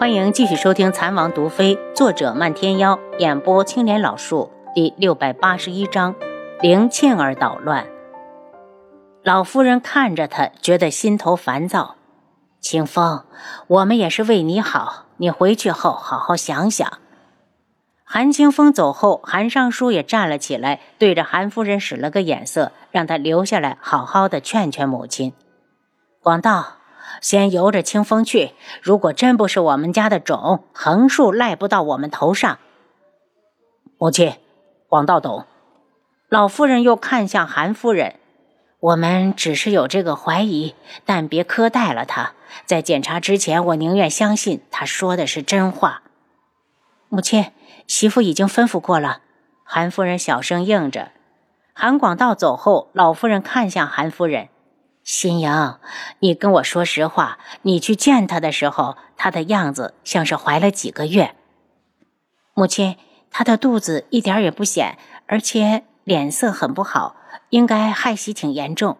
欢迎继续收听《残王毒妃》，作者漫天妖，演播青莲老树，第六百八十一章：灵沁儿捣乱。老夫人看着他，觉得心头烦躁。清风，我们也是为你好，你回去后好好想想。韩清风走后，韩尚书也站了起来，对着韩夫人使了个眼色，让她留下来，好好的劝劝母亲。广道。先由着清风去。如果真不是我们家的种，横竖赖不到我们头上。母亲，广道懂。老夫人又看向韩夫人：“我们只是有这个怀疑，但别苛待了他。在检查之前，我宁愿相信他说的是真话。”母亲，媳妇已经吩咐过了。韩夫人小声应着。韩广道走后，老夫人看向韩夫人。新莹，你跟我说实话，你去见他的时候，他的样子像是怀了几个月。母亲，他的肚子一点也不显，而且脸色很不好，应该害喜挺严重。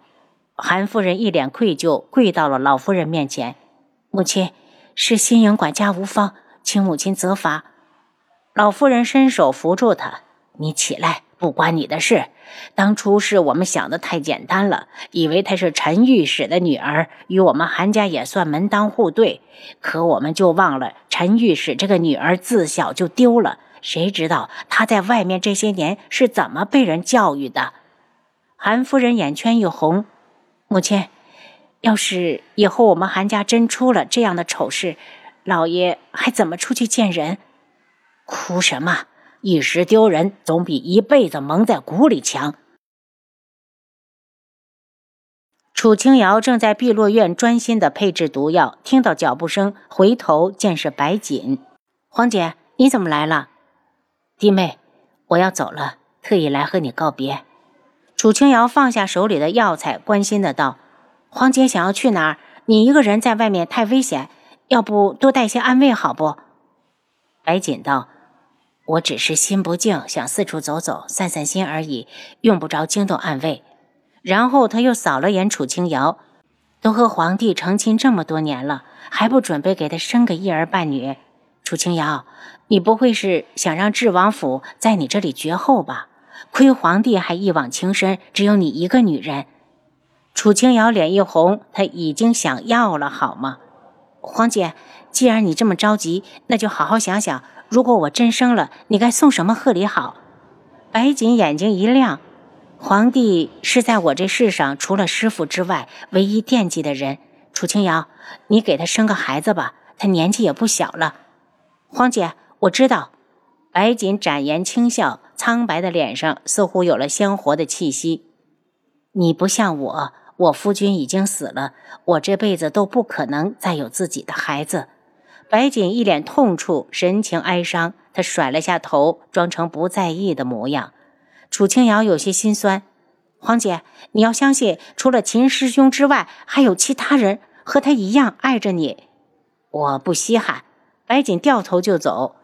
韩夫人一脸愧疚，跪到了老夫人面前。母亲，是新颖管家无方，请母亲责罚。老夫人伸手扶住她，你起来。不关你的事。当初是我们想的太简单了，以为她是陈御史的女儿，与我们韩家也算门当户对。可我们就忘了，陈御史这个女儿自小就丢了。谁知道她在外面这些年是怎么被人教育的？韩夫人眼圈一红，母亲，要是以后我们韩家真出了这样的丑事，老爷还怎么出去见人？哭什么？一时丢人，总比一辈子蒙在鼓里强。楚清瑶正在碧落院专心的配置毒药，听到脚步声，回头见是白锦。黄姐，你怎么来了？弟妹，我要走了，特意来和你告别。楚清瑶放下手里的药材，关心的道：“黄姐想要去哪儿？你一个人在外面太危险，要不多带些安慰好不？”白锦道。我只是心不静，想四处走走，散散心而已，用不着惊动暗卫。然后他又扫了眼楚清瑶，都和皇帝成亲这么多年了，还不准备给他生个一儿半女？楚清瑶，你不会是想让智王府在你这里绝后吧？亏皇帝还一往情深，只有你一个女人。楚清瑶脸一红，他已经想要了，好吗？皇姐，既然你这么着急，那就好好想想。如果我真生了，你该送什么贺礼好？白锦眼睛一亮，皇帝是在我这世上除了师傅之外唯一惦记的人。楚清瑶，你给他生个孩子吧，他年纪也不小了。皇姐，我知道。白锦展颜轻笑，苍白的脸上似乎有了鲜活的气息。你不像我，我夫君已经死了，我这辈子都不可能再有自己的孩子。白锦一脸痛楚，神情哀伤。他甩了下头，装成不在意的模样。楚清瑶有些心酸：“黄姐，你要相信，除了秦师兄之外，还有其他人和他一样爱着你。”我不稀罕。白锦掉头就走。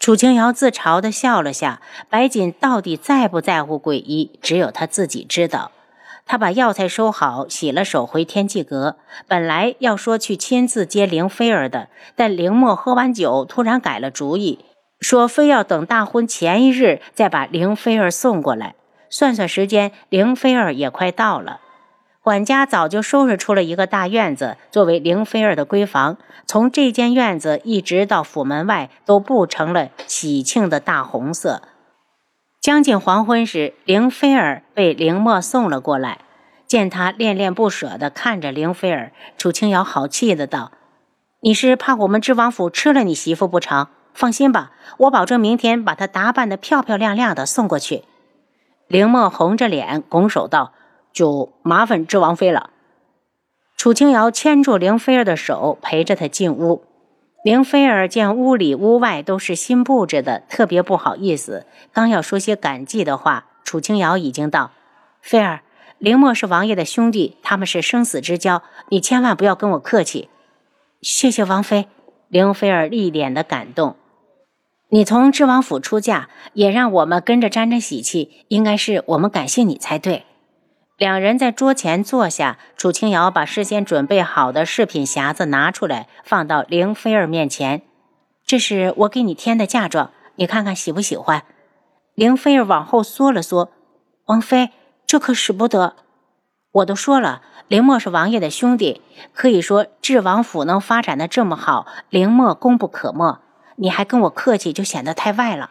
楚清瑶自嘲地笑了下。白锦到底在不在乎诡异，只有他自己知道。他把药材收好，洗了手，回天际阁。本来要说去亲自接凌菲儿的，但凌墨喝完酒，突然改了主意，说非要等大婚前一日再把凌菲儿送过来。算算时间，凌菲儿也快到了。管家早就收拾出了一个大院子，作为凌菲儿的闺房。从这间院子一直到府门外，都布成了喜庆的大红色。将近黄昏时，凌菲儿被凌墨送了过来。见他恋恋不舍地看着凌菲儿，楚清瑶好气的道：“你是怕我们知王府吃了你媳妇不成？放心吧，我保证明天把她打扮得漂漂亮亮的送过去。”凌墨红着脸拱手道：“就麻烦知王妃了。”楚清瑶牵住凌菲儿的手，陪着她进屋。凌菲儿见屋里屋外都是新布置的，特别不好意思。刚要说些感激的话，楚清瑶已经道：“菲儿，凌墨是王爷的兄弟，他们是生死之交，你千万不要跟我客气。”谢谢王妃。凌菲儿一脸的感动。你从知王府出嫁，也让我们跟着沾沾喜气，应该是我们感谢你才对。两人在桌前坐下，楚清瑶把事先准备好的饰品匣子拿出来，放到凌菲儿面前。这是我给你添的嫁妆，你看看喜不喜欢？凌菲儿往后缩了缩，王妃，这可使不得。我都说了，凌墨是王爷的兄弟，可以说智王府能发展的这么好，凌墨功不可没。你还跟我客气，就显得太外了。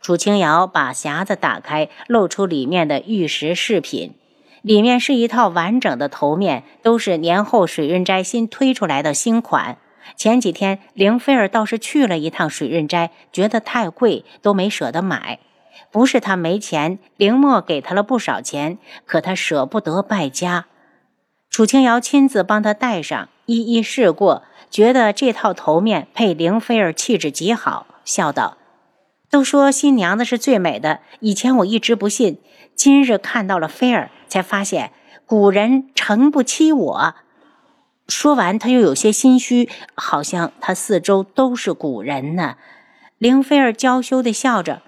楚清瑶把匣子打开，露出里面的玉石饰品，里面是一套完整的头面，都是年后水润斋新推出来的新款。前几天，凌菲儿倒是去了一趟水润斋，觉得太贵，都没舍得买。不是他没钱，凌墨给他了不少钱，可他舍不得败家。楚清瑶亲自帮他戴上，一一试过，觉得这套头面配凌菲儿气质极好，笑道：“都说新娘子是最美的，以前我一直不信，今日看到了菲儿，才发现古人诚不欺我。”说完，他又有些心虚，好像他四周都是古人呢。凌菲儿娇羞地笑着：“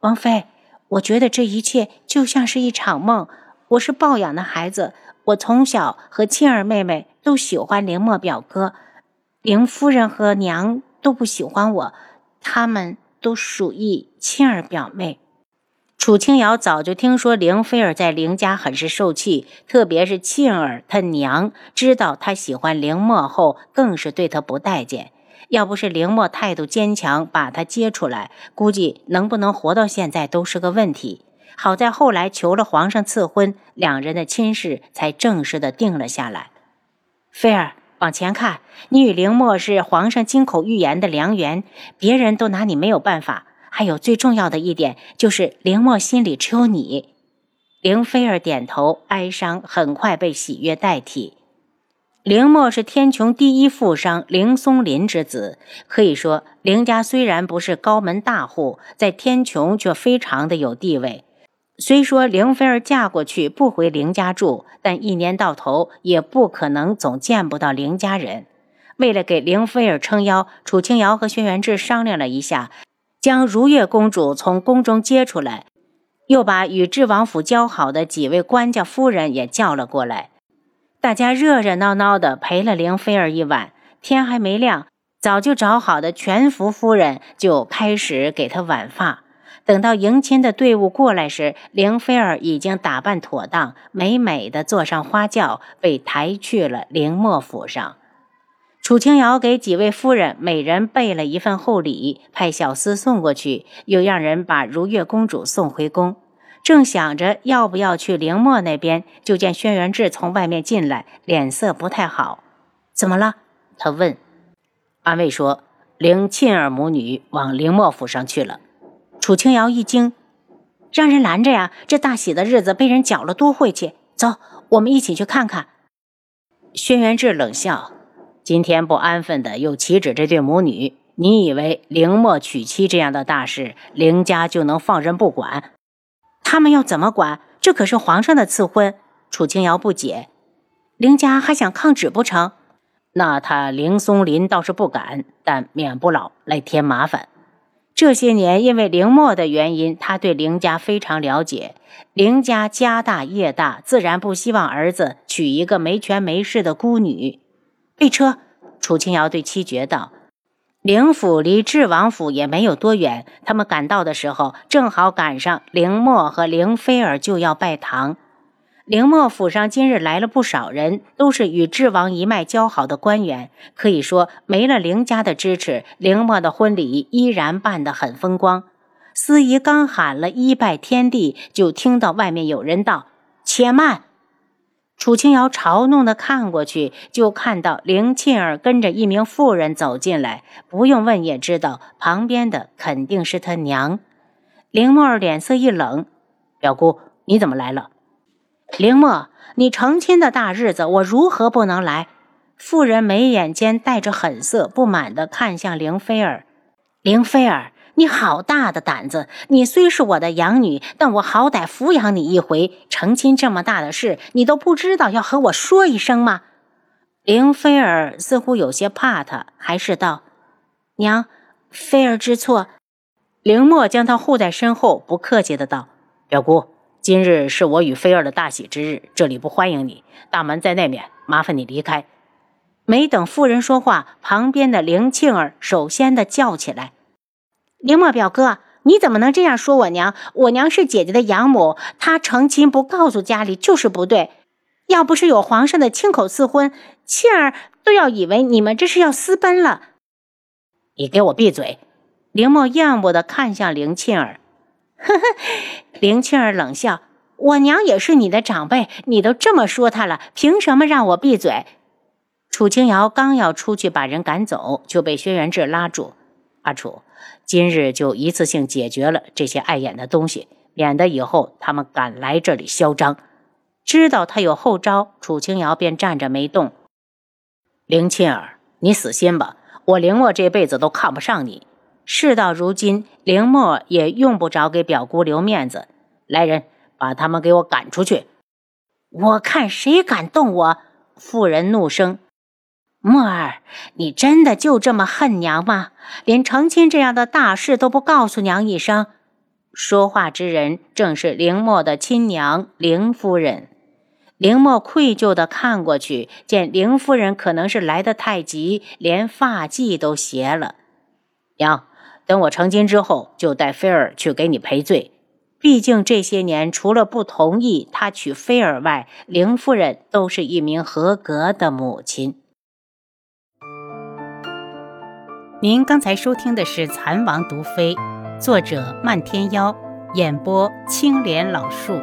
王妃，我觉得这一切就像是一场梦。我是抱养的孩子，我从小和沁儿妹妹都喜欢凌墨表哥，凌夫人和娘都不喜欢我，他们都属意沁儿表妹。”楚清瑶早就听说凌菲儿在凌家很是受气，特别是沁儿她娘知道她喜欢凌墨后，更是对她不待见。要不是凌墨态度坚强，把她接出来，估计能不能活到现在都是个问题。好在后来求了皇上赐婚，两人的亲事才正式的定了下来。菲儿，往前看，你与凌墨是皇上金口玉言的良缘，别人都拿你没有办法。还有最重要的一点，就是凌墨心里只有你。凌菲儿点头，哀伤很快被喜悦代替。凌墨是天穹第一富商凌松林之子，可以说凌家虽然不是高门大户，在天穹却非常的有地位。虽说凌菲儿嫁过去不回凌家住，但一年到头也不可能总见不到凌家人。为了给凌菲儿撑腰，楚清瑶和轩辕志商量了一下。将如月公主从宫中接出来，又把与智王府交好的几位官家夫人也叫了过来。大家热热闹闹的陪了凌菲儿一晚。天还没亮，早就找好的全福夫人就开始给她挽发。等到迎亲的队伍过来时，凌菲儿已经打扮妥当，美美的坐上花轿，被抬去了凌墨府上。楚清瑶给几位夫人每人备了一份厚礼，派小厮送过去，又让人把如月公主送回宫。正想着要不要去凌墨那边，就见轩辕志从外面进来，脸色不太好。怎么了？他问。安慰说：“凌沁儿母女往凌墨府上去了。”楚清瑶一惊，让人拦着呀！这大喜的日子被人搅了，多晦气！走，我们一起去看看。轩辕志冷笑。今天不安分的又岂止这对母女？你以为凌墨娶妻这样的大事，凌家就能放任不管？他们要怎么管？这可是皇上的赐婚。楚清瑶不解，凌家还想抗旨不成？那他凌松林倒是不敢，但免不了来添麻烦。这些年因为凌墨的原因，他对凌家非常了解。凌家家大业大，自然不希望儿子娶一个没权没势的孤女。备车，楚清瑶对七绝道：“凌府离智王府也没有多远，他们赶到的时候，正好赶上凌墨和凌菲儿就要拜堂。凌墨府上今日来了不少人，都是与智王一脉交好的官员。可以说，没了凌家的支持，凌墨的婚礼依然办得很风光。司仪刚喊了一拜天地，就听到外面有人道：‘且慢。’”楚清瑶嘲弄地看过去，就看到凌沁儿跟着一名妇人走进来。不用问也知道，旁边的肯定是他娘。凌墨儿脸色一冷：“表姑，你怎么来了？”林墨，你成亲的大日子，我如何不能来？妇人眉眼间带着狠色，不满地看向林菲儿。林菲儿。你好大的胆子！你虽是我的养女，但我好歹抚养你一回。成亲这么大的事，你都不知道要和我说一声吗？凌菲儿似乎有些怕他，还是道：“娘，菲儿知错。”凌墨将他护在身后，不客气的道：“表姑，今日是我与菲儿的大喜之日，这里不欢迎你，大门在那面，麻烦你离开。”没等夫人说话，旁边的林庆儿首先的叫起来：“林墨表哥，你怎么能这样说我娘？我娘是姐姐的养母，她成亲不告诉家里就是不对。要不是有皇上的亲口赐婚，庆儿都要以为你们这是要私奔了。”你给我闭嘴！林墨厌恶的看向林庆儿，呵呵。林庆儿冷笑：“我娘也是你的长辈，你都这么说她了，凭什么让我闭嘴？”楚清瑶刚要出去把人赶走，就被轩辕志拉住。阿楚，今日就一次性解决了这些碍眼的东西，免得以后他们敢来这里嚣张。知道他有后招，楚清瑶便站着没动。林沁儿，你死心吧，我林墨这辈子都看不上你。事到如今，凌墨也用不着给表姑留面子。来人，把他们给我赶出去！我看谁敢动我！妇人怒声。墨儿，你真的就这么恨娘吗？连成亲这样的大事都不告诉娘一声？说话之人正是凌墨的亲娘凌夫人。凌墨愧疚地看过去，见凌夫人可能是来得太急，连发髻都斜了。娘，等我成亲之后，就带菲儿去给你赔罪。毕竟这些年，除了不同意他娶菲儿外，凌夫人都是一名合格的母亲。您刚才收听的是《蚕王毒妃》，作者漫天妖，演播青莲老树。